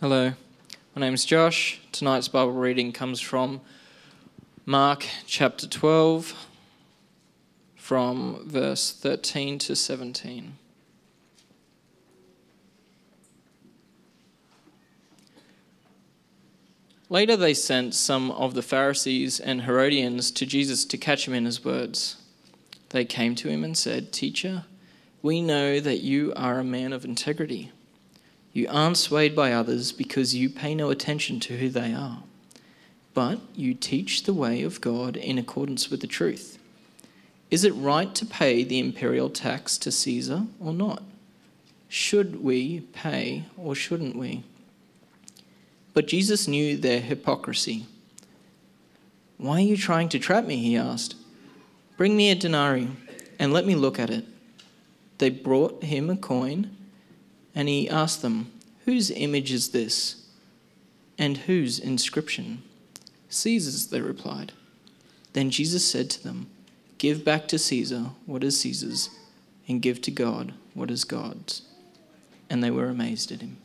Hello, my name is Josh. Tonight's Bible reading comes from Mark chapter 12, from verse 13 to 17. Later, they sent some of the Pharisees and Herodians to Jesus to catch him in his words. They came to him and said, Teacher, we know that you are a man of integrity. You aren't swayed by others because you pay no attention to who they are, but you teach the way of God in accordance with the truth. Is it right to pay the imperial tax to Caesar or not? Should we pay or shouldn't we? But Jesus knew their hypocrisy. Why are you trying to trap me? He asked. Bring me a denarii and let me look at it. They brought him a coin, and he asked them, Whose image is this? And whose inscription? Caesar's, they replied. Then Jesus said to them, Give back to Caesar what is Caesar's, and give to God what is God's. And they were amazed at him.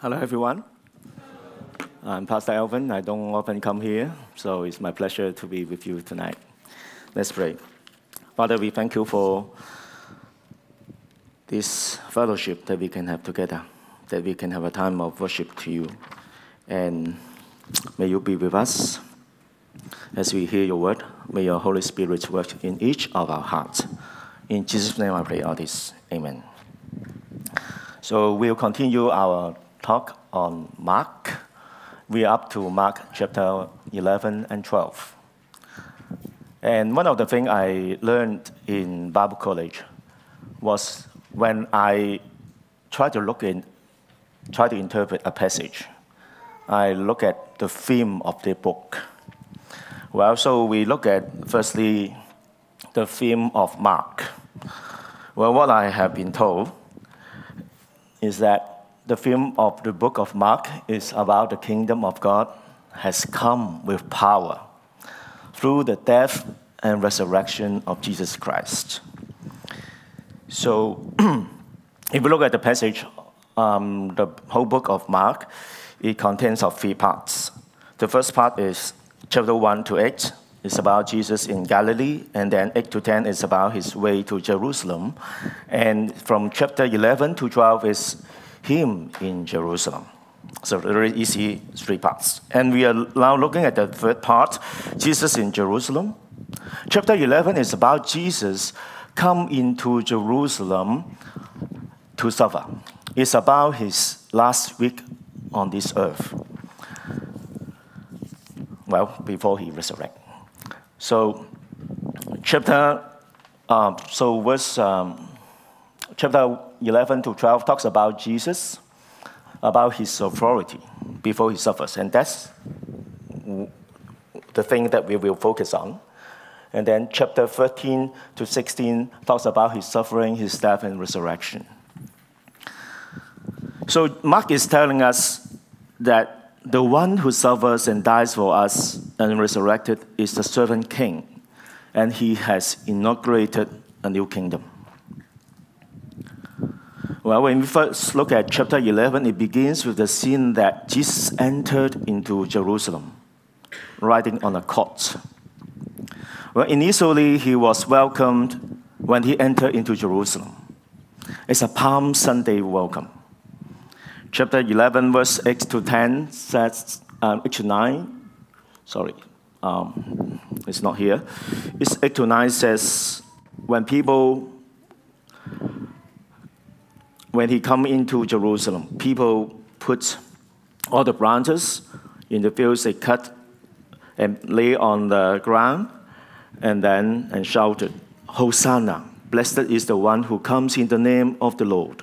Hello, everyone. I'm Pastor Elvin. I don't often come here, so it's my pleasure to be with you tonight. Let's pray. Father, we thank you for this fellowship that we can have together, that we can have a time of worship to you. And may you be with us as we hear your word. May your Holy Spirit work in each of our hearts. In Jesus' name I pray all this. Amen. So we'll continue our talk on Mark. We are up to Mark chapter 11 and 12. And one of the things I learned in Bible college was when I try to look in, try to interpret a passage, I look at the theme of the book. Well, so we look at firstly the theme of Mark. Well, what I have been told is that the theme of the book of Mark is about the kingdom of God has come with power through the death and resurrection of Jesus Christ. So, if we look at the passage, um, the whole book of Mark, it contains of three parts. The first part is chapter 1 to 8. It's about Jesus in Galilee, and then 8 to 10 is about his way to Jerusalem. And from chapter 11 to 12 is him in Jerusalem. So very easy three parts. And we are now looking at the third part, Jesus in Jerusalem. Chapter 11 is about Jesus come into Jerusalem to suffer. It's about his last week on this earth. Well, before he resurrect. So, chapter, uh, so verse, um, chapter 11 to 12 talks about Jesus, about his authority before he suffers. And that's the thing that we will focus on. And then chapter 13 to 16 talks about his suffering, his death, and resurrection. So Mark is telling us that the one who suffers and dies for us and resurrected is the servant king, and he has inaugurated a new kingdom. Well, when we first look at chapter 11, it begins with the scene that Jesus entered into Jerusalem, riding on a colt. Well, initially, he was welcomed when he entered into Jerusalem. It's a Palm Sunday welcome. Chapter 11, verse 8 to 10 says, um, 8 to 9, sorry, um, it's not here. It's 8 to 9 says, when people when he come into Jerusalem, people put all the branches in the fields they cut and lay on the ground, and then and shouted, Hosanna! Blessed is the one who comes in the name of the Lord.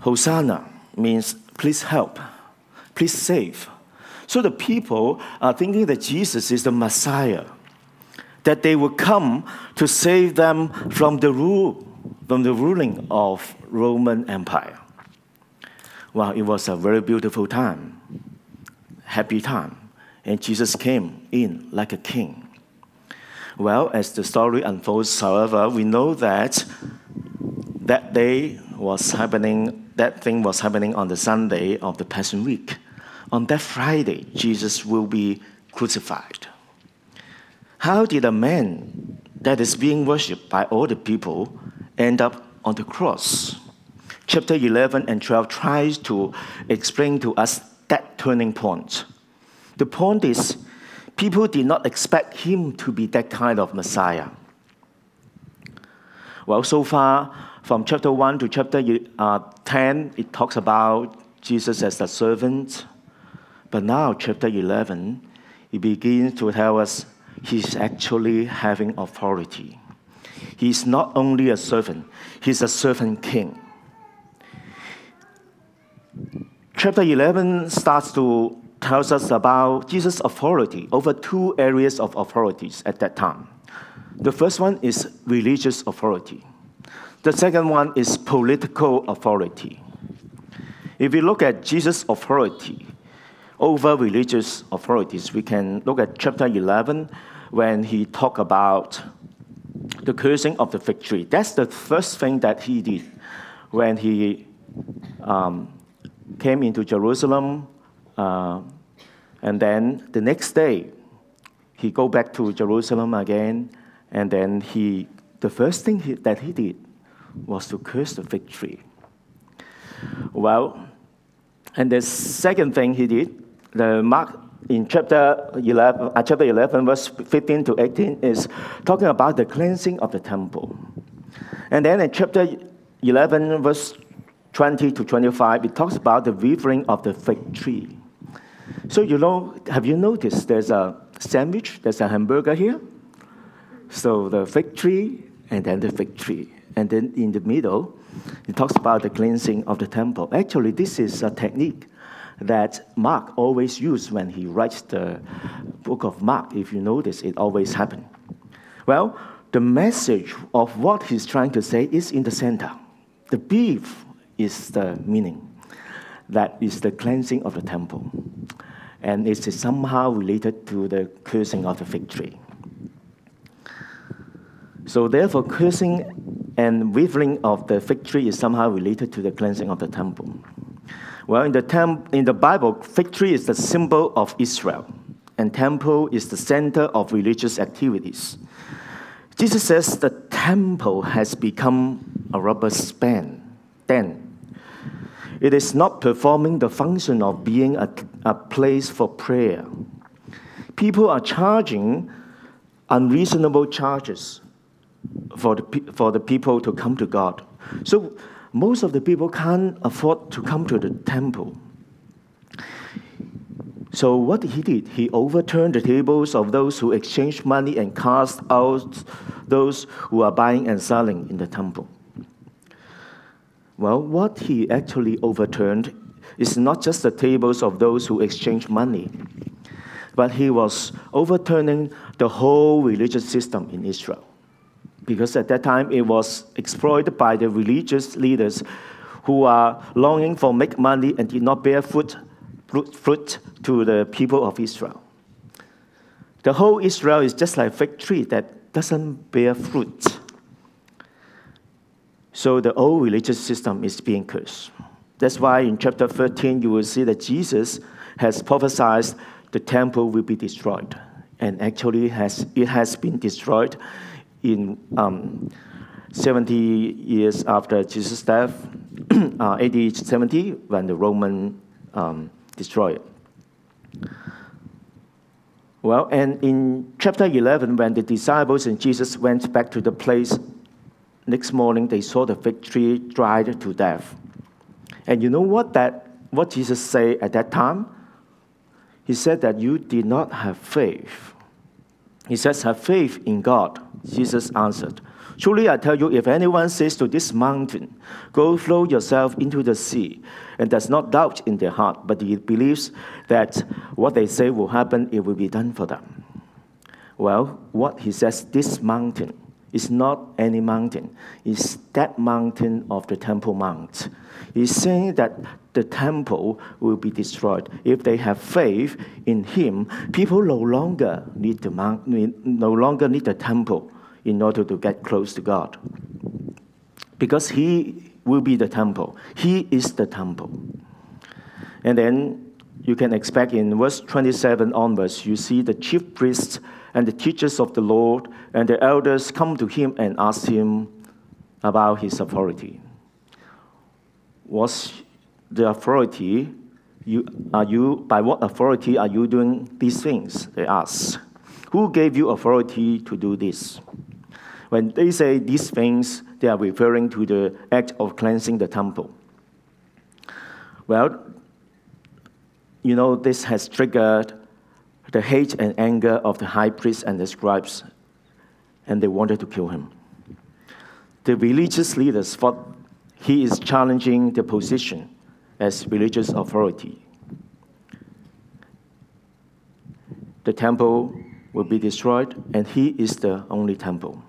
Hosanna means please help, please save. So the people are thinking that Jesus is the Messiah, that they will come to save them from the rule from the ruling of Roman Empire. Well, it was a very beautiful time, happy time, and Jesus came in like a king. Well, as the story unfolds, however, we know that that day was happening, that thing was happening on the Sunday of the Passion Week. On that Friday, Jesus will be crucified. How did a man that is being worshipped by all the people end up on the cross? Chapter 11 and 12 tries to explain to us that turning point. The point is, people did not expect him to be that kind of Messiah. Well, so far, from chapter 1 to chapter uh, 10, it talks about Jesus as a servant. But now, chapter 11, it begins to tell us he's actually having authority. He's not only a servant, he's a servant king. Chapter 11 starts to tells us about Jesus' authority over two areas of authorities at that time. The first one is religious authority. The second one is political authority. If we look at Jesus' authority over religious authorities, we can look at chapter 11 when he talked about the cursing of the fig tree. That's the first thing that he did when he um, came into Jerusalem. Uh, and then the next day, he go back to Jerusalem again, and then he, the first thing he, that he did was to curse the fig tree. Well, and the second thing he did, the Mark in chapter 11, uh, chapter 11, verse 15 to 18, is talking about the cleansing of the temple. And then in chapter 11, verse 20 to 25, it talks about the withering of the fig tree. So, you know, have you noticed there's a sandwich, there's a hamburger here? So, the fig tree and then the fig tree. And then in the middle, it talks about the cleansing of the temple. Actually, this is a technique that Mark always used when he writes the book of Mark. If you notice, it always happens. Well, the message of what he's trying to say is in the center. The beef is the meaning. That is the cleansing of the temple. And it is somehow related to the cursing of the fig tree. So, therefore, cursing and withering of the fig tree is somehow related to the cleansing of the temple. Well, in the, temp- in the Bible, fig tree is the symbol of Israel, and temple is the center of religious activities. Jesus says the temple has become a rubber span. Then, it is not performing the function of being a, a place for prayer. People are charging unreasonable charges for the, for the people to come to God. So most of the people can't afford to come to the temple. So what he did, he overturned the tables of those who exchanged money and cast out those who are buying and selling in the temple. Well, what he actually overturned is not just the tables of those who exchange money, but he was overturning the whole religious system in Israel because at that time it was exploited by the religious leaders who are longing for make money and did not bear fruit, fruit to the people of Israel. The whole Israel is just like a fig tree that doesn't bear fruit. So the old religious system is being cursed. That's why in chapter 13 you will see that Jesus has prophesied the temple will be destroyed. And actually has, it has been destroyed in um, 70 years after Jesus' death, uh, AD 70, when the Roman um, destroyed it. Well, and in chapter 11, when the disciples and Jesus went back to the place, next morning they saw the fig tree dried to death. And you know what that what Jesus said at that time? He said that you did not have faith. He says, Have faith in God. Jesus answered, Truly I tell you, if anyone says to this mountain, Go throw yourself into the sea, and does not doubt in their heart, but he believes that what they say will happen, it will be done for them. Well, what he says, this mountain, It's not any mountain. It's that mountain of the Temple Mount. He's saying that the temple will be destroyed. If they have faith in him, people no longer need the no longer need the temple in order to get close to God. Because he will be the temple. He is the temple. And then you can expect in verse 27 onwards, you see the chief priests and the teachers of the Lord and the elders come to him and ask him about his authority. What's the authority you, are you by what authority are you doing these things? They ask. Who gave you authority to do this? When they say these things, they are referring to the act of cleansing the temple. Well, you know, this has triggered the hate and anger of the high priests and the scribes, and they wanted to kill him. The religious leaders thought he is challenging the position as religious authority. The temple will be destroyed, and he is the only temple.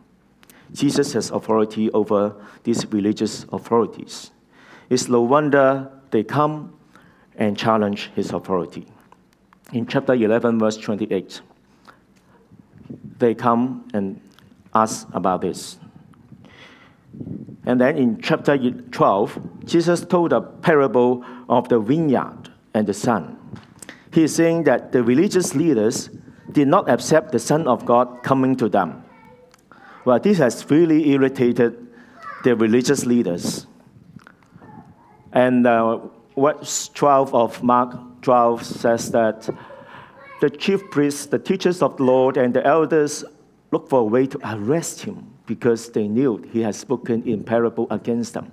Jesus has authority over these religious authorities. It's no wonder they come and challenge his authority. In chapter 11, verse 28, they come and ask about this. And then in chapter 12, Jesus told a parable of the vineyard and the son. He's saying that the religious leaders did not accept the Son of God coming to them. Well, this has really irritated the religious leaders. And uh, verse 12 of Mark 12 says that the chief priests, the teachers of the Lord, and the elders looked for a way to arrest him because they knew he had spoken in parable against them.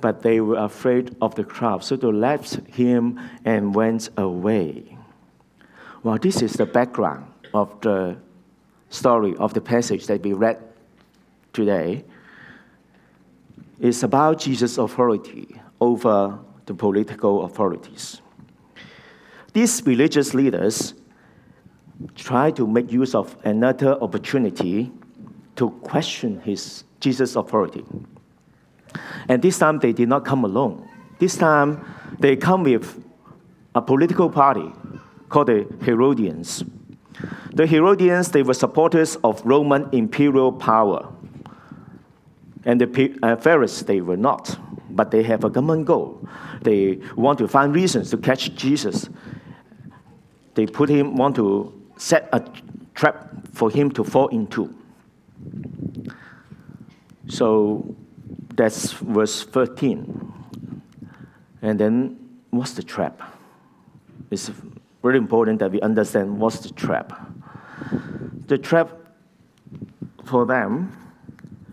But they were afraid of the crowd, so they left him and went away. Well, this is the background of the story of the passage that we read today. It's about Jesus' authority over the political authorities. These religious leaders try to make use of another opportunity to question his Jesus' authority. And this time they did not come alone. This time they come with a political party called the Herodians. The Herodians, they were supporters of Roman imperial power. And the uh, Pharisees, they were not but they have a common goal. They want to find reasons to catch Jesus. They put him, want to set a trap for him to fall into. So that's verse 13. And then what's the trap? It's very important that we understand what's the trap. The trap for them,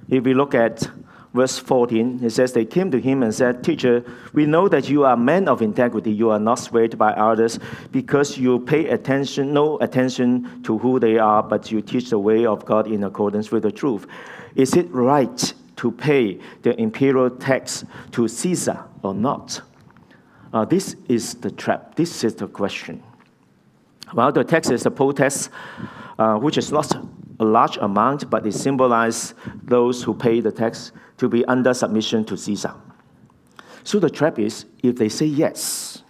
if we look at verse 14, it says, They came to him and said, Teacher, we know that you are a man of integrity. You are not swayed by others because you pay attention, no attention to who they are, but you teach the way of God in accordance with the truth. Is it right to pay the imperial tax to Caesar or not? Uh, this is the trap. This is the question. Well, the tax is a protest, uh, which is not a large amount, but it symbolizes those who pay the tax to be under submission to Caesar. So the trap is if they say yes,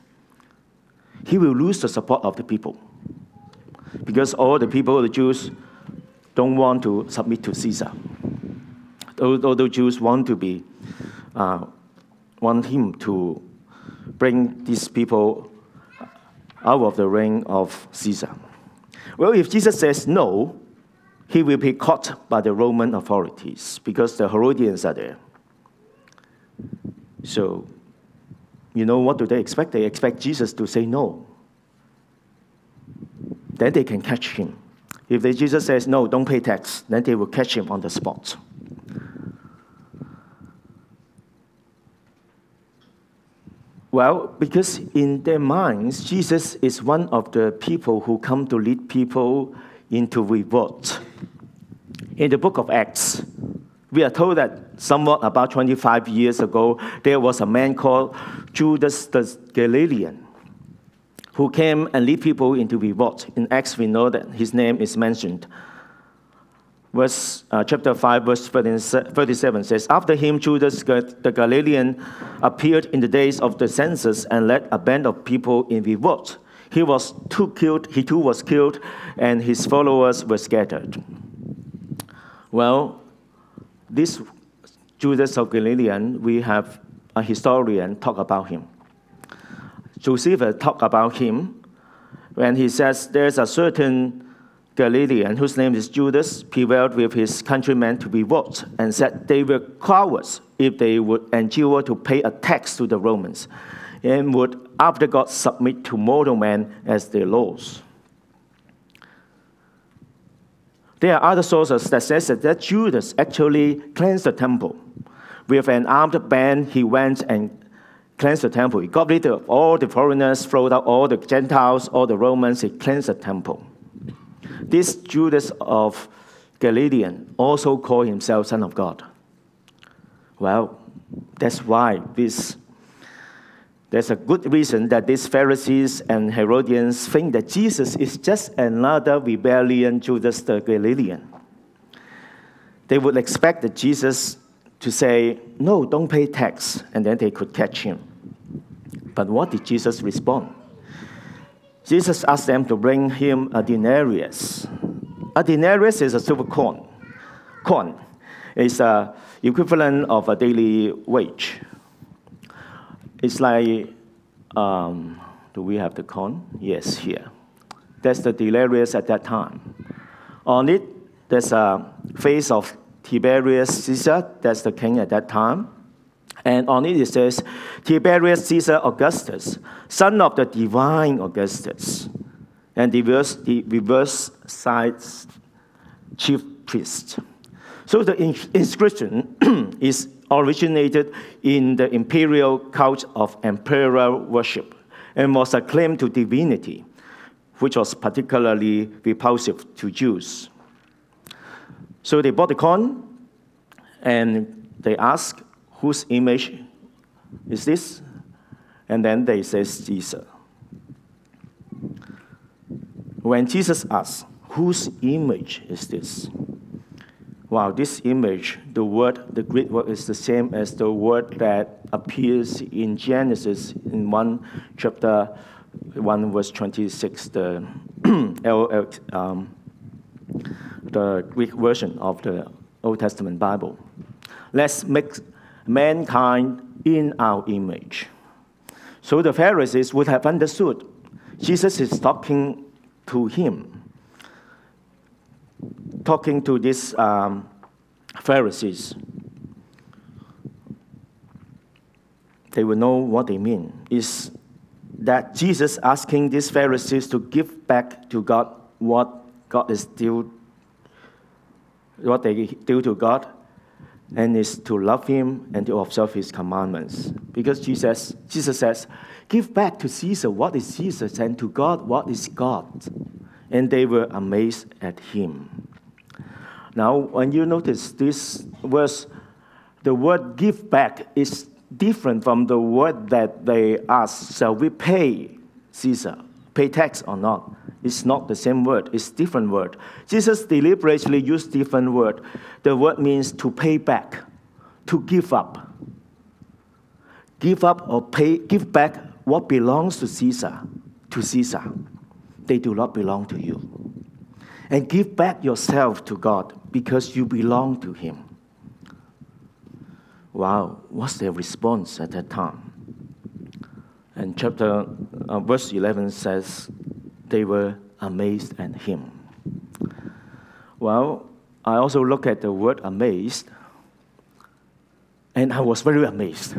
he will lose the support of the people. Because all the people, the Jews, don't want to submit to Caesar. All the Jews want to be, uh, want him to bring these people out of the reign of Caesar. Well, if Jesus says no, he will be caught by the Roman authorities because the Herodians are there. So, you know what do they expect? They expect Jesus to say no. Then they can catch him. If the Jesus says no, don't pay tax, then they will catch him on the spot. Well, because in their minds, Jesus is one of the people who come to lead people into revolt. In the book of Acts, we are told that somewhat about 25 years ago, there was a man called Judas the Galilean who came and lead people into revolt. In Acts, we know that his name is mentioned. verse, uh, chapter 5, verse 37 says, After him, Judas the Galilean appeared in the days of the census and led a band of people in revolt. He was too killed, he too was killed, and his followers were scattered. Well, this Judas of Galilean, we have a historian talk about him. Josephus talk about him when he says there's a certain Galilean, whose name is Judas, prevailed with his countrymen to revolt and said they were cowards if they would endure to pay a tax to the Romans and would, after God, submit to mortal men as their laws. There are other sources that says that Judas actually cleansed the temple. With an armed band, he went and cleansed the temple. He got rid of all the foreigners, threw out all the Gentiles, all the Romans. He cleansed the temple. This Judas of Galilean also called himself Son of God. Well, that's why this there's a good reason that these Pharisees and Herodians think that Jesus is just another rebellion Judas the Galilean. They would expect that Jesus to say, No, don't pay tax, and then they could catch him. But what did Jesus respond? Jesus asked them to bring him a denarius. A denarius is a silver coin. Coin is a equivalent of a daily wage. It's like, um, do we have the coin? Yes, here. That's the denarius at that time. On it, there's a face of Tiberius Caesar, that's the king at that time. And on it it says, Tiberius Caesar Augustus, son of the divine Augustus, and the reverse, the reverse side's chief priest. So the inscription is originated in the imperial cult of emperor worship and was a claim to divinity, which was particularly repulsive to Jews. So they bought the coin and they asked, whose image is this? And then they say Caesar. When Jesus asks, whose image is this? Wow, this image, the word, the Greek word is the same as the word that appears in Genesis in 1 chapter 1 verse 26, the, um, the Greek version of the Old Testament Bible. Let's make mankind in our image. So the Pharisees would have understood Jesus is talking to him, talking to these um, Pharisees. They will know what they mean. Is that Jesus asking these Pharisees to give back to God what God is due, what they do to God and is to love him and to observe his commandments. Because Jesus, Jesus says, Give back to Caesar what is Caesar's and to God what is God. And they were amazed at him. Now, when you notice this verse, the word give back is different from the word that they ask, Shall we pay Caesar? Pay tax or not? It's not the same word, it's different word. Jesus deliberately used different word. The word means to pay back, to give up. Give up or pay, give back what belongs to Caesar, to Caesar. They do not belong to you. And give back yourself to God because you belong to Him. Wow, what's their response at that time? And chapter uh, verse 11 says, they were amazed at him. Well, I also look at the word amazed, and I was very amazed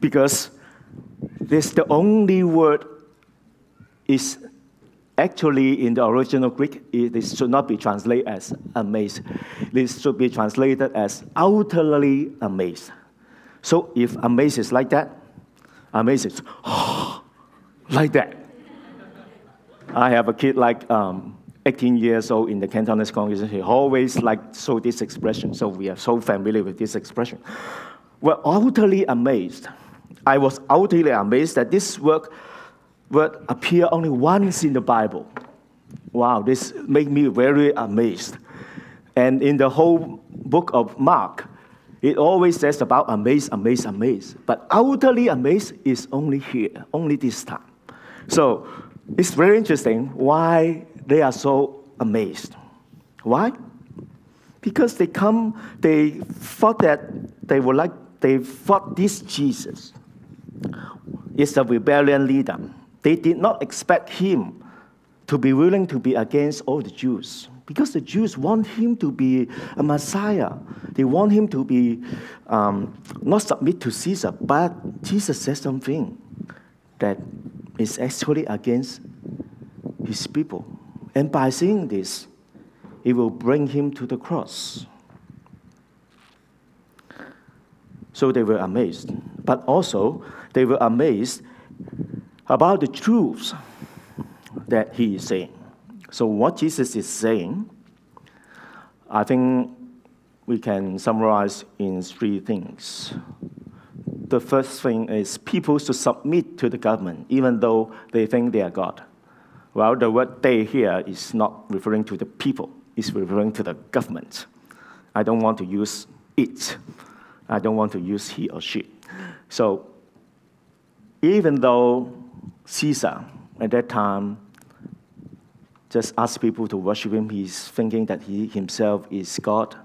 because this the only word is actually in the original Greek, it should not be translated as amazed. This should be translated as utterly amazed. So if amazed is like that, amazed is like that. I have a kid like um, 18 years old in the Cantonese congregation. He always like show this expression, so we are so familiar with this expression. We're utterly amazed. I was utterly amazed that this word, word appear only once in the Bible. Wow, this made me very amazed. And in the whole book of Mark, it always says about amazed, amazed, amazed. But utterly amazed is only here, only this time. So it's very interesting why they are so amazed. Why? Because they come, they thought that they were like, they thought this Jesus is a rebellion leader. They did not expect him to be willing to be against all the Jews because the Jews want him to be a Messiah. They want him to be um, not submit to Caesar. But Jesus says something that is actually against his people. And by saying this, it will bring him to the cross. So they were amazed. But also, they were amazed about the truths that he is saying. So, what Jesus is saying, I think we can summarize in three things. The first thing is people should submit to the government, even though they think they are God. Well, the word they here is not referring to the people, it's referring to the government. I don't want to use it, I don't want to use he or she. So, even though Caesar at that time just asked people to worship him, he's thinking that he himself is God.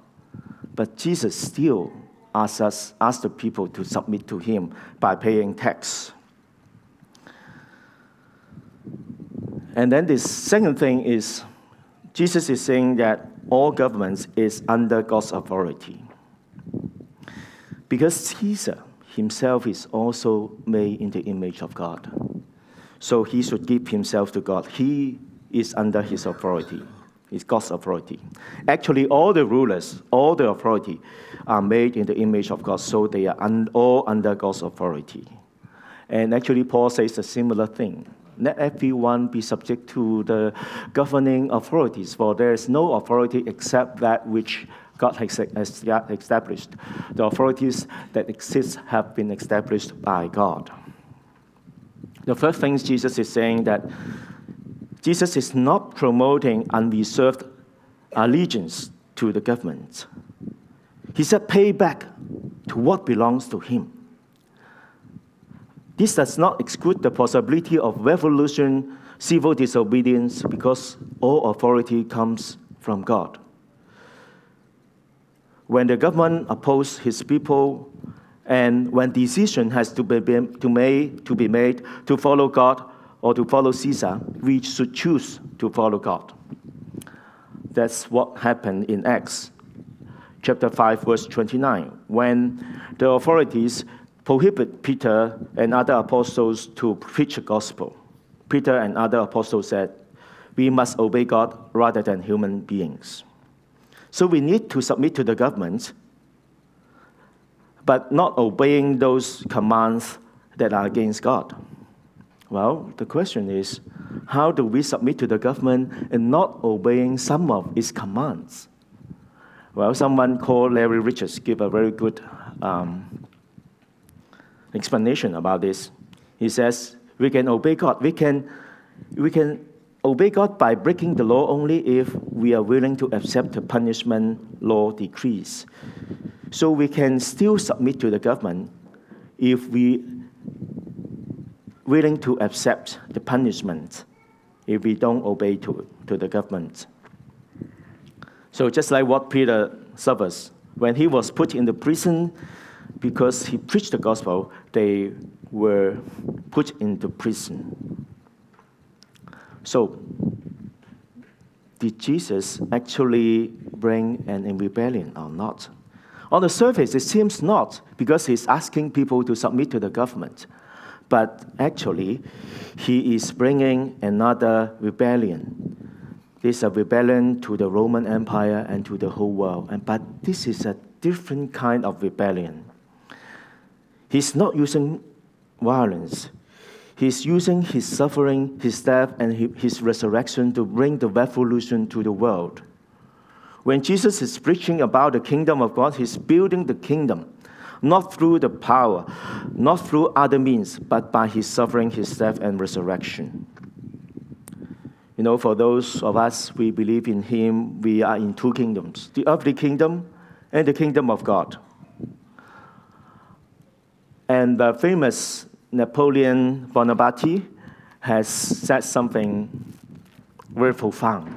But Jesus still asks us, asks the people to submit to him by paying tax. And then the second thing is Jesus is saying that all governments is under God's authority. Because Caesar himself is also made in the image of God. So he should give himself to God. He is under his authority. It's God's authority. Actually, all the rulers, all the authority are made in the image of God, so they are un- all under God's authority. And actually, Paul says a similar thing. Let everyone be subject to the governing authorities, for there is no authority except that which God has established. The authorities that exist have been established by God. The first thing Jesus is saying that Jesus is not promoting unreserved allegiance to the government. He said, pay back to what belongs to him. This does not exclude the possibility of revolution, civil disobedience, because all authority comes from God. When the government opposes his people, and when decision has to be, to, made, to be made to follow God or to follow Caesar, we should choose to follow God. That's what happened in Acts chapter 5, verse 29, when the authorities prohibit Peter and other apostles to preach the gospel. Peter and other apostles said, We must obey God rather than human beings. So we need to submit to the government, but not obeying those commands that are against God. Well, the question is how do we submit to the government and not obeying some of its commands? Well, someone called Larry Richards gave a very good um, explanation about this. He says, we can obey God. We can, we can obey God by breaking the law only if we are willing to accept the punishment law decrees. So we can still submit to the government if we willing to accept the punishment if we don't obey to, to the government. So just like what Peter suffers, when he was put in the prison because he preached the gospel, they were put into prison. So, did Jesus actually bring an rebellion or not? On the surface, it seems not, because he's asking people to submit to the government. But actually, he is bringing another rebellion. This is a rebellion to the Roman Empire and to the whole world. And, but this is a different kind of rebellion. He's not using violence. He's using his suffering, his death, and his resurrection to bring the revolution to the world. When Jesus is preaching about the kingdom of God, he's building the kingdom not through the power, not through other means, but by his suffering, his death, and resurrection. You know, for those of us we believe in Him, we are in two kingdoms the earthly kingdom and the kingdom of God. And the famous Napoleon Bonaparte has said something very profound.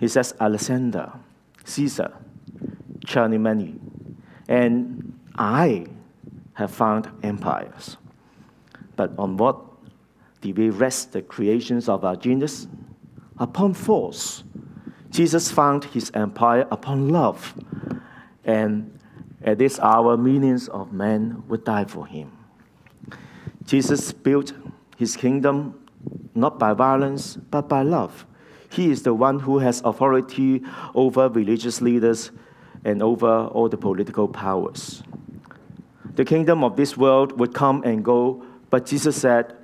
He says, Alexander, Caesar, Charlemagne, and I have found empires. But on what did we rest the creations of our genius? Upon force. Jesus found his empire upon love. And at this hour, millions of men would die for him. Jesus built his kingdom not by violence, but by love. He is the one who has authority over religious leaders and over all the political powers. The kingdom of this world would come and go, but Jesus said,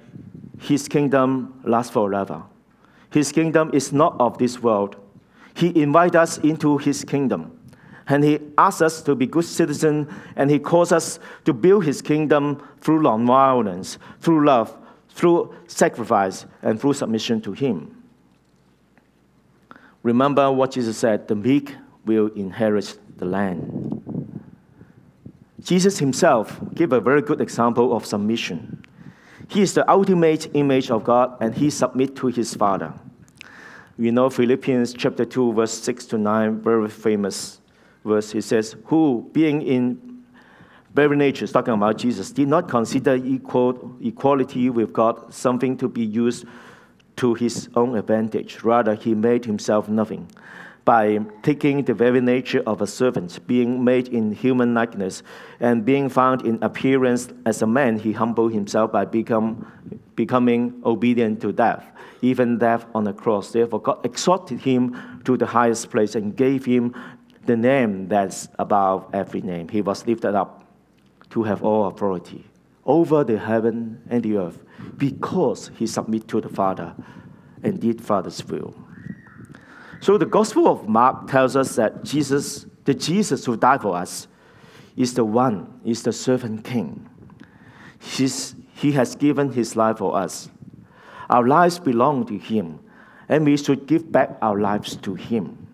His kingdom lasts forever. His kingdom is not of this world. He invites us into His kingdom. And He asks us to be good citizens, and He calls us to build His kingdom through nonviolence, through love, through sacrifice, and through submission to Him. Remember what Jesus said the meek will inherit the land. Jesus himself gave a very good example of submission. He is the ultimate image of God and he submit to his Father. We know Philippians chapter 2 verse 6 to 9 very famous verse. He says, "Who being in very nature, talking about Jesus, did not consider equal, equality with God something to be used to his own advantage. Rather, he made himself nothing by taking the very nature of a servant, being made in human likeness, and being found in appearance as a man, he humbled himself by become, becoming obedient to death, even death on the cross. Therefore, God exalted him to the highest place and gave him the name that's above every name. He was lifted up to have all authority over the heaven and the earth because he submitted to the Father and did Father's will. So the Gospel of Mark tells us that Jesus, the Jesus who died for us, is the one, is the servant king. He's, he has given his life for us. Our lives belong to him, and we should give back our lives to him.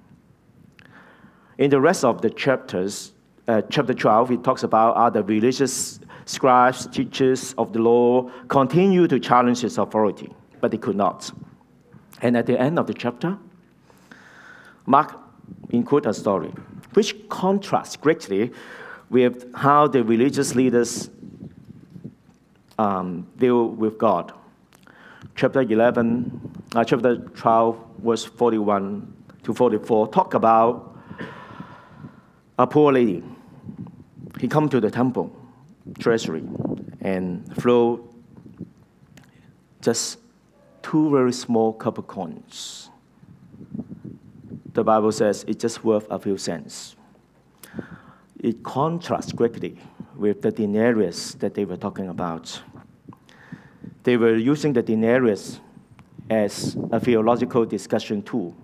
In the rest of the chapters, uh, chapter 12, it talks about other religious scribes, teachers of the law continue to challenge his authority, but they could not. And at the end of the chapter, Mark includes a story which contrasts greatly with how the religious leaders um, deal with God. Chapter 11, uh, chapter 12, verse 41 to 44 talk about a poor lady. He come to the temple treasury and throw just two very small copper coins the Bible says it's just worth a few cents. It contrasts greatly with the denarius that they were talking about. They were using the denarius as a theological discussion tool,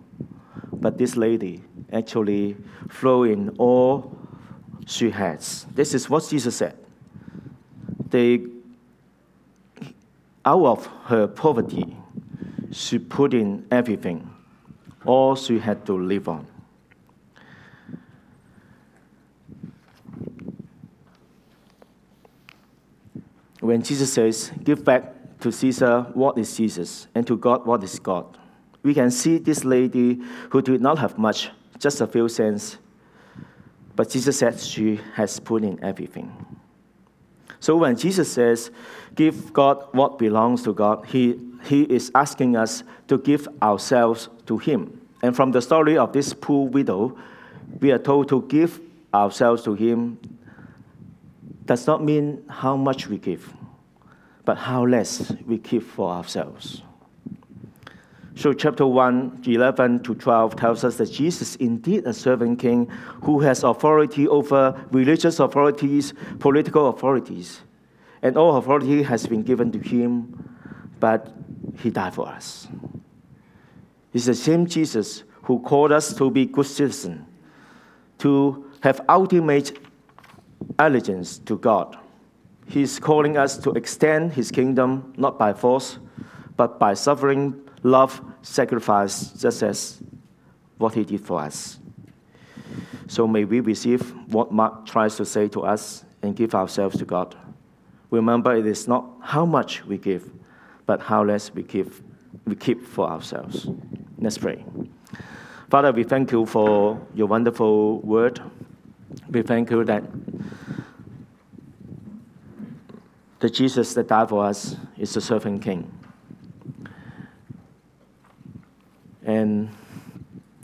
but this lady actually threw in all she has. This is what Jesus said. They, out of her poverty, she put in everything all she had to live on. When Jesus says, Give back to Caesar what is Caesar's, and to God what is God, we can see this lady who did not have much, just a few cents, but Jesus said she has put in everything. So when Jesus says, Give God what belongs to God, he, he is asking us to give ourselves to Him. And from the story of this poor widow, we are told to give ourselves to Him does not mean how much we give, but how less we keep for ourselves. So, chapter 1, 11 to 12 tells us that Jesus is indeed a servant king who has authority over religious authorities, political authorities. And all authority has been given to him, but he died for us. It's the same Jesus who called us to be good citizens, to have ultimate allegiance to God. He's calling us to extend his kingdom not by force, but by suffering love, sacrifice, just as what he did for us. So may we receive what Mark tries to say to us and give ourselves to God. Remember, it is not how much we give, but how less we give, we keep for ourselves. Let's pray. Father, we thank you for your wonderful word. We thank you that the Jesus that died for us is the servant king. And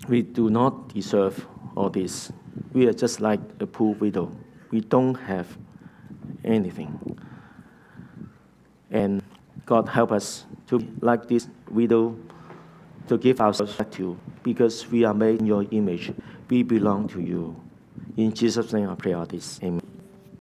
we do not deserve all this. We are just like a poor widow. We don't have anything. And God help us to like this widow to give ourselves back to you because we are made in your image. We belong to you. In Jesus' name I pray all this. Amen.